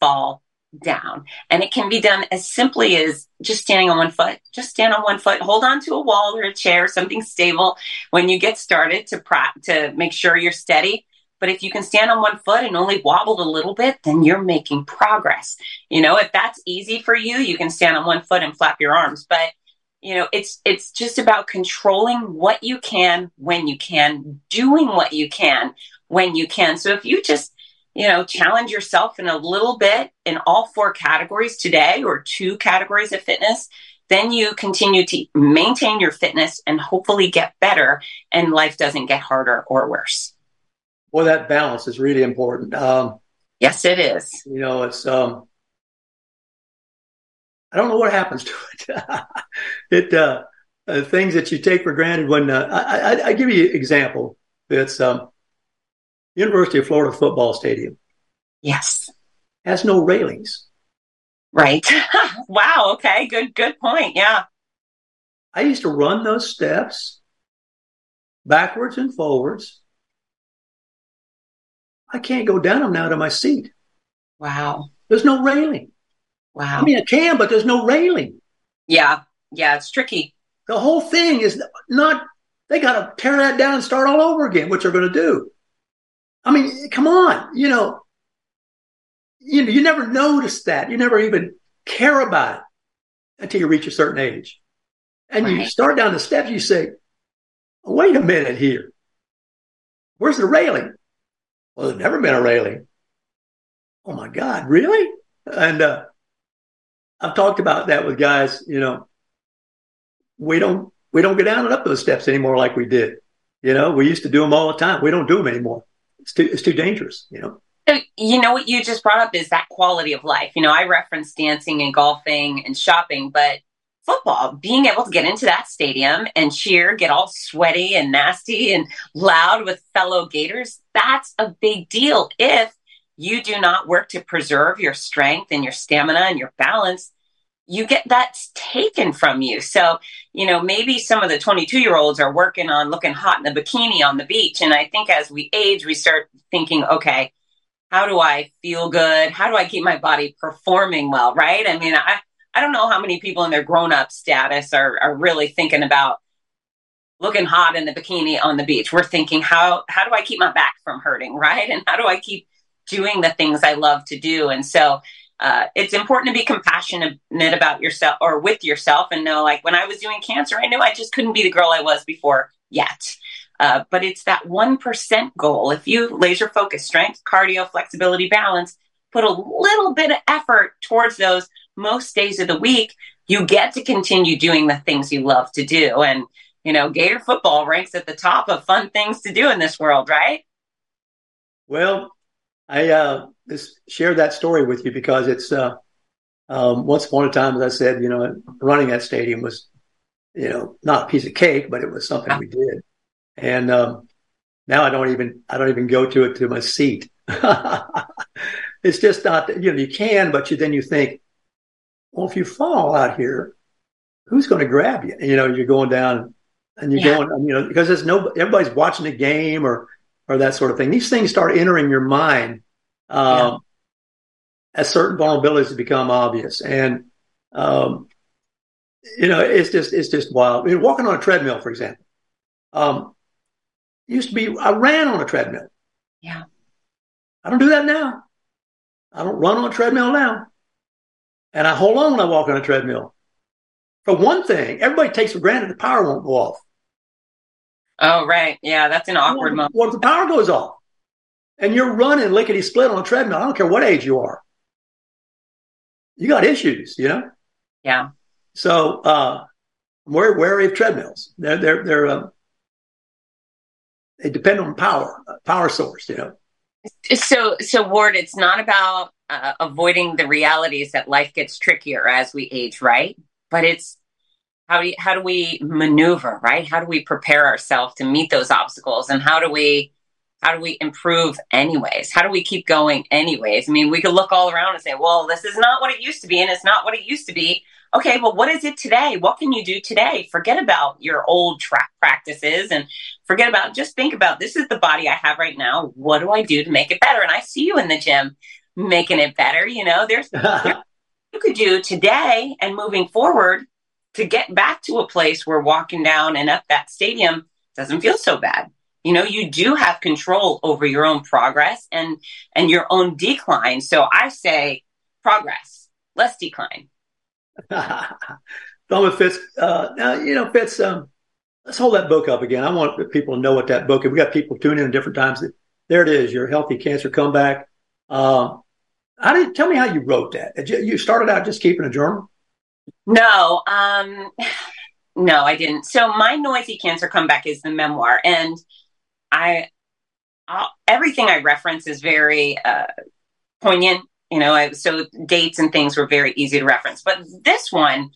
fall down. And it can be done as simply as just standing on one foot. Just stand on one foot, hold on to a wall or a chair, something stable when you get started to pro- to make sure you're steady. But if you can stand on one foot and only wobble a little bit, then you're making progress. You know, if that's easy for you, you can stand on one foot and flap your arms. But you know, it's it's just about controlling what you can when you can, doing what you can when you can. So if you just you know, challenge yourself in a little bit in all four categories today or two categories of fitness, then you continue to maintain your fitness and hopefully get better and life doesn't get harder or worse. Well, that balance is really important. Um, yes, it is. You know, it's, um, I don't know what happens to it. <laughs> it, uh, uh, things that you take for granted when, uh, I, I, I, give you an example. It's, um, University of Florida football stadium. Yes. Has no railings. Right. <laughs> wow. Okay. Good, good point. Yeah. I used to run those steps backwards and forwards. I can't go down them now to my seat. Wow. There's no railing. Wow. I mean, I can, but there's no railing. Yeah. Yeah. It's tricky. The whole thing is not, they got to tear that down and start all over again, which they're going to do. I mean, come on, you know, you know, you never notice that. You never even care about it until you reach a certain age. And right. you start down the steps, you say, wait a minute here. Where's the railing? Well, there's never been a railing. Oh my God, really? And, uh, I've talked about that with guys, you know, we don't, we don't go down and up those steps anymore like we did. You know, we used to do them all the time. We don't do them anymore. It's too, it's too dangerous, you know? you know what you just brought up is that quality of life. You know, I referenced dancing and golfing and shopping, but football, being able to get into that stadium and cheer, get all sweaty and nasty and loud with fellow Gators, that's a big deal. If you do not work to preserve your strength and your stamina and your balance, you get that's taken from you. So, you know, maybe some of the 22 year olds are working on looking hot in the bikini on the beach. And I think as we age, we start thinking, okay, how do I feel good? How do I keep my body performing well? Right. I mean, I, I don't know how many people in their grown up status are, are really thinking about looking hot in the bikini on the beach. We're thinking, how, how do I keep my back from hurting? <laughs> Right. And how do I keep doing the things I love to do? And so, uh, it's important to be compassionate about yourself or with yourself and know like when I was doing cancer, I knew I just couldn't be the girl I was before yet. Uh, but it's that 1% goal. If you laser focus strength, cardio, flexibility, balance, put a little bit of effort towards those most days of the week, you get to continue doing the things you love to do. And, you know, Gator football ranks at the top of fun things to do in this world, right? Well, I uh, just shared that story with you because it's uh, um, once upon a time, as I said, you know, running that stadium was, you know, not a piece of cake, but it was something we did. And um, now I don't even I don't even go to it to my seat. <laughs> it's just not you know you can, but you then you think, well, if you fall out here, who's going to grab you? You know, you're going down and you're yeah. going, you know, because there's no everybody's watching the game or or that sort of thing. These things start entering your mind um, yeah. as certain vulnerabilities become obvious, and um, you know, it's just it's just wild. I mean, walking on a treadmill, for example. Um, used to be, I ran on a treadmill. Yeah. I don't do that now. I don't run on a treadmill now. And I hold on when I walk on a treadmill. For one thing, everybody takes for granted the power won't go off. Oh, right. Yeah, that's an awkward well, moment. What if the power goes off? And you're running lickety split on a treadmill. I don't care what age you are. You got issues, you know? Yeah. So, uh, we're wary of treadmills. They're, they're, they're, uh, they depend on power, power source, you know. So, so Ward, it's not about uh, avoiding the realities that life gets trickier as we age, right? But it's how do you, how do we maneuver, right? How do we prepare ourselves to meet those obstacles, and how do we how do we improve anyways? How do we keep going anyways? I mean, we could look all around and say, well, this is not what it used to be, and it's not what it used to be okay, well, what is it today? What can you do today? Forget about your old track practices and forget about, just think about this is the body I have right now. What do I do to make it better? And I see you in the gym making it better. You know, there's, <laughs> you could do today and moving forward to get back to a place where walking down and up that stadium doesn't feel so bad. You know, you do have control over your own progress and, and your own decline. So I say progress, less decline <laughs> Thoma Fitz, uh, now, you know, Fitz, um, let's hold that book up again. I want people to know what that book is. We got people tuning in at different times. There it is, your healthy cancer comeback. Um, how did tell me how you wrote that? You started out just keeping a journal? No, um, <sighs> no, I didn't. So my noisy cancer comeback is the memoir, and I, I'll, everything I reference is very uh, poignant. You know, I, so dates and things were very easy to reference. But this one,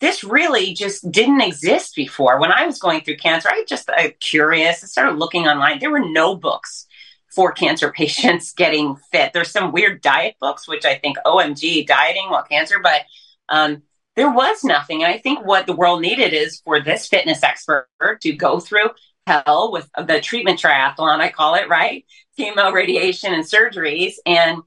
this really just didn't exist before. When I was going through cancer, I just uh, curious. I started looking online. There were no books for cancer <laughs> patients getting fit. There's some weird diet books, which I think OMG dieting while cancer, but um, there was nothing. And I think what the world needed is for this fitness expert to go through hell with the treatment triathlon, I call it, right? Chemo, radiation, and surgeries, and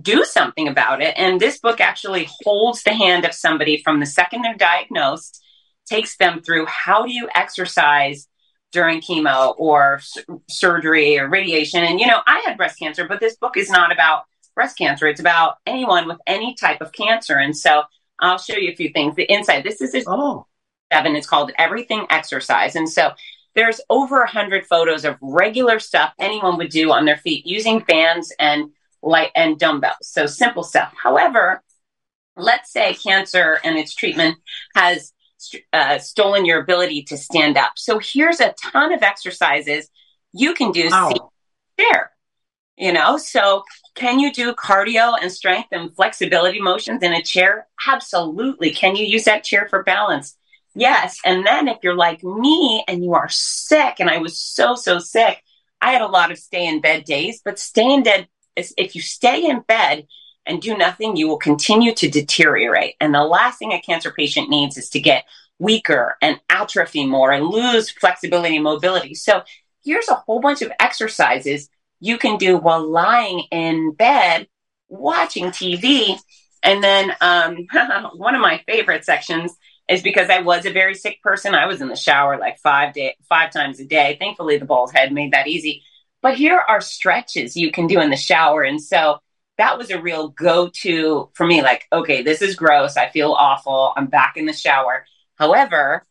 do something about it. And this book actually holds the hand of somebody from the second they're diagnosed, takes them through how do you exercise during chemo or s- surgery or radiation. And, you know, I had breast cancer, but this book is not about breast cancer. It's about anyone with any type of cancer. And so I'll show you a few things. The inside, this is oh. seven. It's called Everything Exercise. And so there's over a hundred photos of regular stuff anyone would do on their feet using bands and light and dumbbells. So simple stuff. However, let's say cancer and its treatment has uh, stolen your ability to stand up. So here's a ton of exercises you can do. Wow. Chair, you know. So can you do cardio and strength and flexibility motions in a chair? Absolutely. Can you use that chair for balance? Yes. And then if you're like me and you are sick, and I was so so sick, I had a lot of stay in bed days. But stay in bed if you stay in bed and do nothing, you will continue to deteriorate. And the last thing a cancer patient needs is to get weaker and atrophy more and lose flexibility and mobility. So here's a whole bunch of exercises you can do while lying in bed watching TV. And then um, <laughs> one of my favorite sections is because I was a very sick person. I was in the shower like five day, five times a day. Thankfully, the bald Head made that easy. But here are stretches you can do in the shower. And so that was a real go to for me. Like, okay, this is gross. I feel awful. I'm back in the shower. However,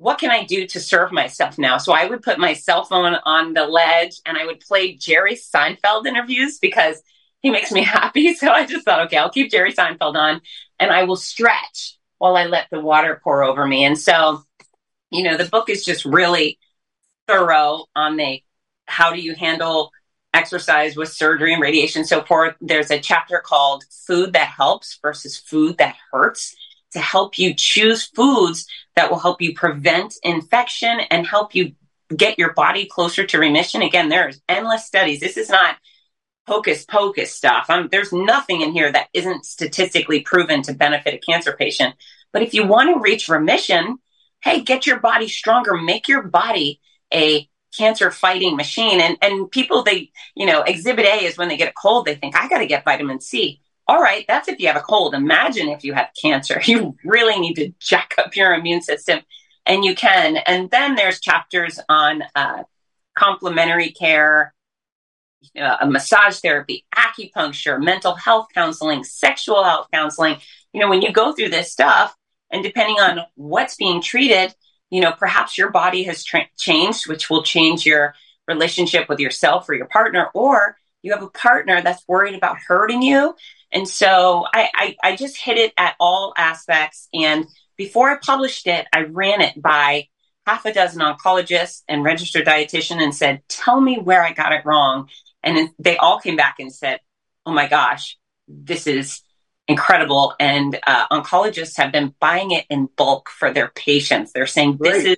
what can I do to serve myself now? So I would put my cell phone on the ledge and I would play Jerry Seinfeld interviews because he makes me <laughs> happy. So I just thought, okay, I'll keep Jerry Seinfeld on and I will stretch while I let the water pour over me. And so, you know, the book is just really thorough on the how do you handle exercise with surgery and radiation and so forth. There's a chapter called Food That Helps versus Food That Hurts to help you choose foods that will help you prevent infection and help you get your body closer to remission. Again, there's endless studies. This is not hocus pocus stuff. Um, there's nothing in here that isn't statistically proven to benefit a cancer patient. But if you want to reach remission, hey, get your body stronger, make your body a cancer fighting machine. And and people they, you know, exhibit A is when they get a cold, they think, I gotta get vitamin C. All right, that's if you have a cold. Imagine if you have cancer. <laughs> You really need to jack up your immune system. And you can. And then there's chapters on uh, complementary care, uh, massage therapy, acupuncture, mental health counseling, sexual health counseling. You know, when you go through this stuff, and depending on what's being treated, you know, perhaps your body has tra- changed, which will change your relationship with yourself or your partner, or you have a partner that's worried about hurting you. And so I, I, I just hit it at all aspects. And before I published it, I ran it by half a dozen oncologists and registered dietitian and said, tell me where I got it wrong. And they all came back and said, oh my gosh, this is incredible. And uh, oncologists have been buying it in bulk for their patients. They're saying this is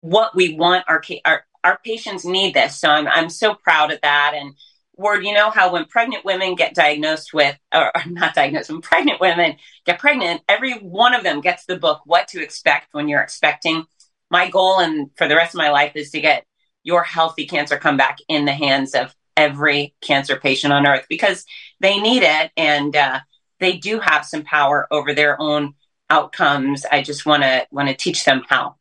what we want. Our our our patients need this. So I'm I'm so proud of that. And word, you know how when pregnant women get diagnosed with, or, not diagnosed, when pregnant women get pregnant, every one of them gets the book What to Expect When You're Expecting. My goal and for the rest of my life is to get your healthy cancer comeback in the hands of every cancer patient on earth because they need it and uh, they do have some power over their own outcomes. I just want to want to teach them how.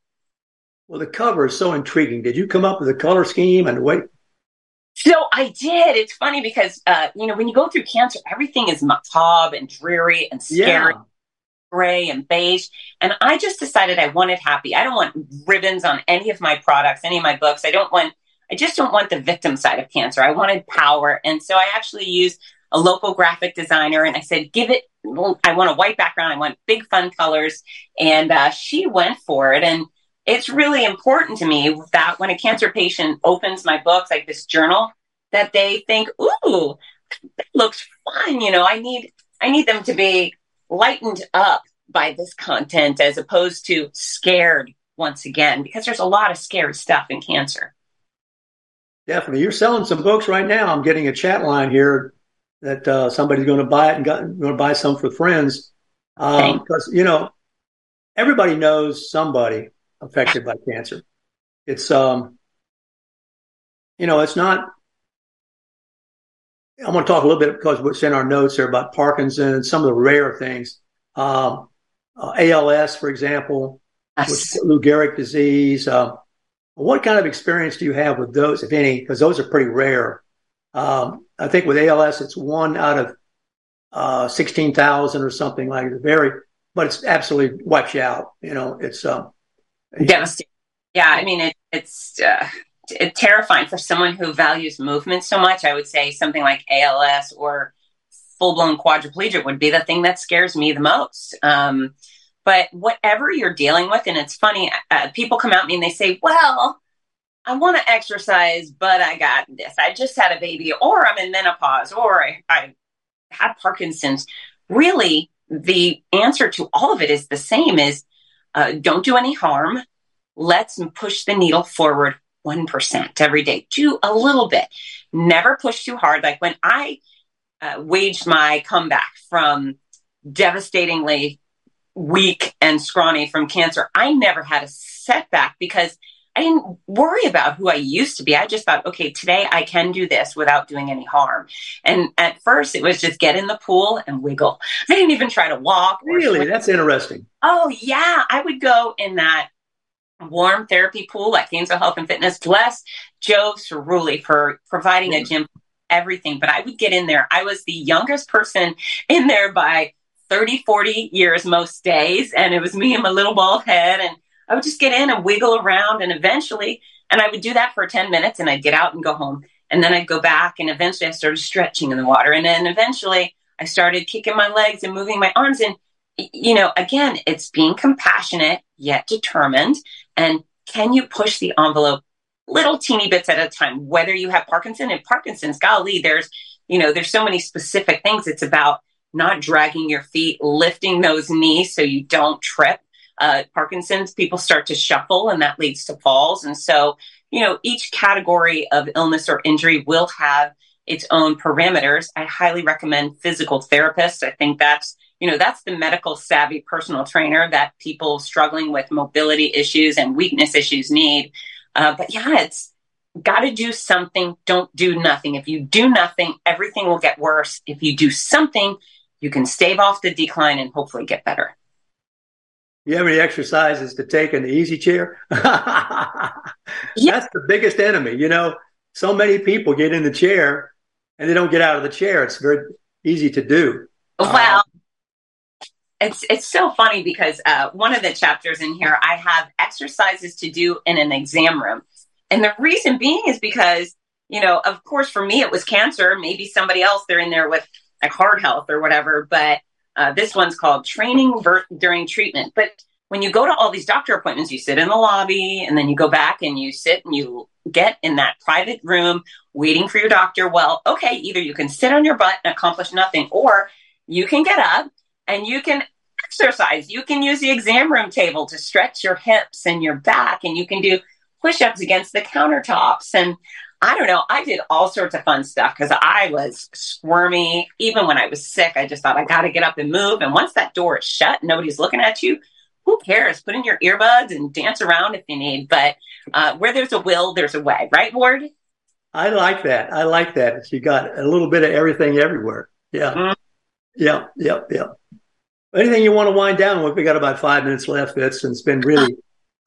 Well, the cover is so intriguing. Did you come up with a color scheme and wait? So I did. It's funny because uh, you know when you go through cancer, everything is macabre and dreary and scary. Yeah. Gray and beige. And I just decided I wanted happy. I don't want ribbons on any of my products, any of my books. I don't want, I just don't want the victim side of cancer. I wanted power. And so I actually used a local graphic designer, and I said, "Give it." I want a white background. I want big fun colors, and uh, she went for it. And it's really important to me that when a cancer patient opens my books, like this journal, that they think, "Ooh, that looks fun." You know, I need I need them to be lightened up by this content as opposed to scared once again, because there's a lot of scary stuff in cancer. Definitely. You're selling some books right now. I'm getting a chat line here that uh, somebody's going to buy it and going to buy some for friends. Because, um, you know, everybody knows somebody affected by cancer. It's, um, you know, it's not, I want to talk a little bit because what's in our notes here about Parkinson's, some of the rare things. Um, uh, ALS, for example, yes. Lou Gehrig disease. Uh, what kind of experience do you have with those, if any? Because those are pretty rare. Um, I think with ALS, it's one out of uh, 16,000 or something like it. Very, but it's absolutely wipes you out. You know, it's um, devastating. Yeah, I mean, it, it's uh, terrifying for someone who values movement so much. I would say something like ALS or full blown quadriplegic would be the thing that scares me the most. Um, but whatever you're dealing with, and it's funny, uh, people come at me and they say, well, I want to exercise, but I got this. I just had a baby, or I'm in menopause, or I, I Parkinson's. Really, the answer to all of it is the same is uh, don't do any harm. Let's push the needle forward 1% every day. Do a little bit. Never push too hard. Like when I uh, waged my comeback from devastatingly weak and scrawny from cancer, I never had a setback because I didn't worry about who I used to be. I just thought, okay, today I can do this without doing any harm. And at first it was just get in the pool and wiggle. I didn't even try to walk. Really? That's interesting. Oh, yeah. I would go in that warm therapy pool at Gainesville Health and Fitness. Bless Joe Cirulli for providing mm-hmm. a gym, everything. But I would get in there. I was the youngest person in there by 30, 40 years most days. And it was me and my little bald head. And I would just get in and wiggle around. And eventually, and I would do that for 10 minutes and I'd get out and go home. And then I'd go back. And eventually I started stretching in the water. And then eventually I started kicking my legs and moving my arms. And, you know, again, it's being compassionate yet determined. And can you push the envelope little teeny bits at a time, whether you have Parkinson and Parkinson's, golly, there's, you know, there's so many specific things. It's about not dragging your feet, lifting those knees so you don't trip. Uh, Parkinson's, people start to shuffle and that leads to falls. And so, you know, each category of illness or injury will have its own parameters. I highly recommend physical therapists. I think that's, you know, that's the medical savvy personal trainer that people struggling with mobility issues and weakness issues need. Uh, but yeah, it's got to do something. Don't do nothing. If you do nothing, everything will get worse. If you do something, you can stave off the decline and hopefully get better. You have any exercises to take in the easy chair? <laughs> yeah. That's the biggest enemy. You know, so many people get in the chair and they don't get out of the chair. It's very easy to do. Well, it's it's so funny because uh, one of the chapters in here, I have exercises to do in an exam room, and the reason being is because you know, of course, for me it was cancer. Maybe somebody else they're in there with like heart health or whatever. But uh, this one's called training ver- during treatment. But when you go to all these doctor appointments, you sit in the lobby and then you go back and you sit and you get in that private room waiting for your doctor. Well, okay, either you can sit on your butt and accomplish nothing, or you can get up and you can exercise. You can use the exam room table to stretch your hips and your back, and you can do push ups against the countertops. And I don't know. I did all sorts of fun stuff because I was squirmy. Even when I was sick, I just thought I got to get up and move. And once that door is shut, nobody's looking at you. Who cares? Put in your earbuds and dance around if you need. But uh, where there's a will, there's a way, right, Ward? I like that. I like that. You got a little bit of everything everywhere. Yeah. Mm-hmm. Yeah. Yeah. Yeah. Anything you want to wind down with? We got about five minutes left. It's, it's been really,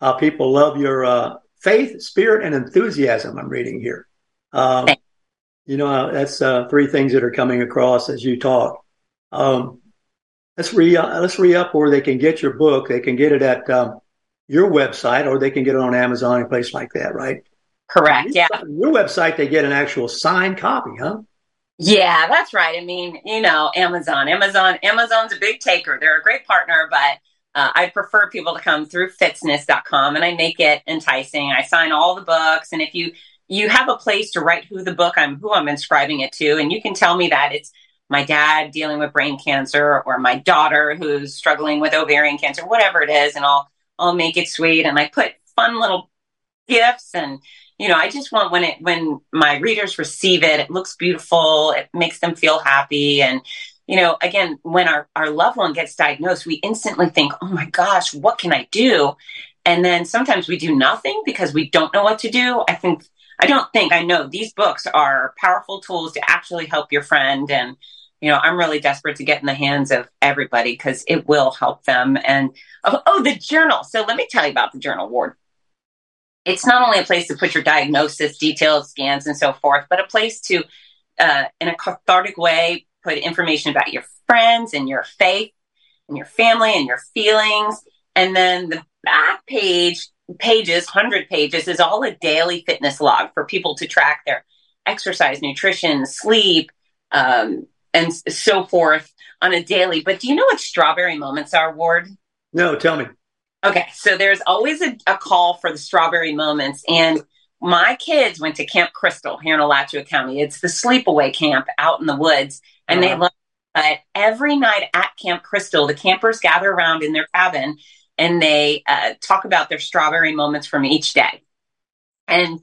uh, people love your, uh, faith, spirit, and enthusiasm. I'm reading here. Um, you know, that's uh, three things that are coming across as you talk. Um, let's re uh, let's re up where they can get your book. They can get it at um, your website, or they can get it on Amazon, a place like that, right? Correct. Yeah. Your website, they get an actual signed copy, huh? Yeah, that's right. I mean, you know, Amazon, Amazon, Amazon's a big taker. They're a great partner, but uh, I prefer people to come through fitzness.com and I make it enticing. I sign all the books. And if you, you have a place to write who the book I'm, who I'm inscribing it to, and you can tell me that it's my dad dealing with brain cancer or my daughter who's struggling with ovarian cancer, whatever it is. And I'll, I'll make it sweet. And I put fun little gifts and, you know, I just want when it, when my readers receive it, it looks beautiful. It makes them feel happy. And, you know, again, when our, our loved one gets diagnosed, we instantly think, oh my gosh, what can I do? And then sometimes we do nothing because we don't know what to do. I think, I don't think, I know these books are powerful tools to actually help your friend. And, you know, I'm really desperate to get in the hands of everybody because it will help them. And, oh, oh, the journal. So let me tell you about the journal ward. It's not only a place to put your diagnosis, details, scans, and so forth, but a place to, uh, in a cathartic way, put information about your friends and your faith and your family and your feelings. And then the back page, pages, 100 pages, is all a daily fitness log for people to track their exercise, nutrition, sleep, um, and so forth on a daily. But do you know what strawberry moments are, Ward? No, tell me. Okay, so there's always a, a call for the strawberry moments. And my kids went to Camp Crystal here in Alachua County. It's the sleepaway camp out in the woods, and uh-huh. they love it. Every night at Camp Crystal, the campers gather around in their cabin and they uh, talk about their strawberry moments from each day. And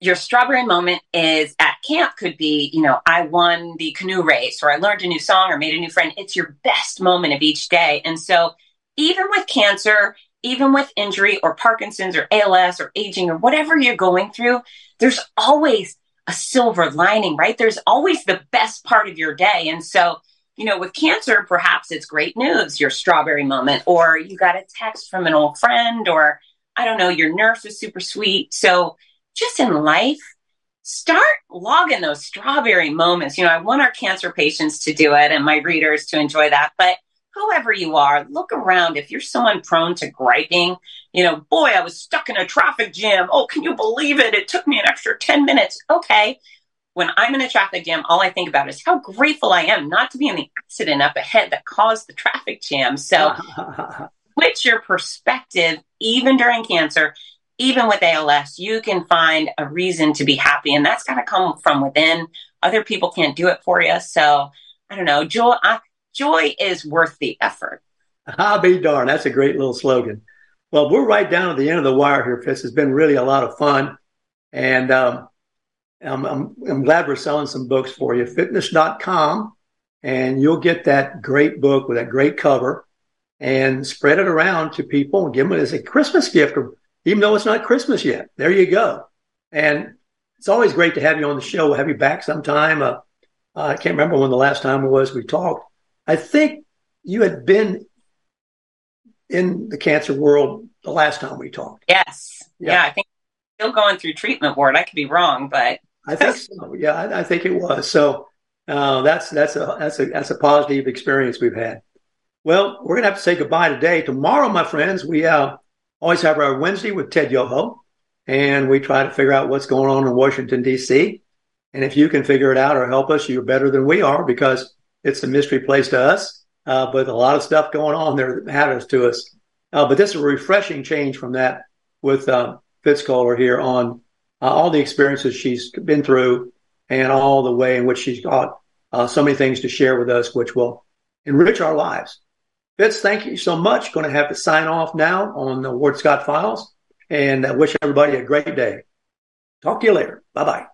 your strawberry moment is at camp could be, you know, I won the canoe race or I learned a new song or made a new friend. It's your best moment of each day. And so even with cancer, even with injury or Parkinson's or ALS or aging or whatever you're going through, there's always a silver lining, right? There's always the best part of your day. And so, you know, with cancer, perhaps it's great news, your strawberry moment, or you got a text from an old friend, or I don't know, your nurse was super sweet. So, just in life, start logging those strawberry moments. You know, I want our cancer patients to do it and my readers to enjoy that. But whoever you are, look around. If you're someone prone to griping, you know, boy, I was stuck in a traffic jam. Oh, can you believe it? It took me an extra 10 minutes. Okay. When I'm in a traffic jam, all I think about is how grateful I am not to be in the accident up ahead that caused the traffic jam. So <laughs> switch your perspective, even during cancer, even with ALS, you can find a reason to be happy. And that's got to come from within. Other people can't do it for you. So I don't know. Joy, I, joy is worth the effort. I'll be darned. That's a great little slogan. Well, we're right down at the end of the wire here, Fitz. It's been really a lot of fun. And um, I'm, I'm, I'm glad we're selling some books for you. Fitzness.com. And you'll get that great book with that great cover and spread it around to people and give them it as a Christmas gift even though it's not Christmas yet. There you go. And it's always great to have you on the show. We'll have you back sometime. Uh, I can't remember when the last time it was we talked. I think you had been in the cancer world the last time we talked. Yes. Yeah, yeah I think still going through treatment ward. I could be wrong, but I think so. Yeah, I, I think it was. So uh, that's that's a that's a that's a positive experience we've had. Well, we're gonna have to say goodbye today. Tomorrow, my friends, we uh, always have our Wednesday with Ted Yoho, and we try to figure out what's going on in Washington, D.C. And if you can figure it out or help us, you're better than we are because it's a mystery place to us. Uh, but a lot of stuff going on there that matters to us. Uh, but this is a refreshing change from that with uh, Fitz Koehler here on uh, all the experiences she's been through and all the way in which she's got uh, so many things to share with us, which will enrich our lives. Fitz, thank you so much. Going to have to sign off now on the Ward Scott Files and I wish everybody a great day. Talk to you later. Bye bye.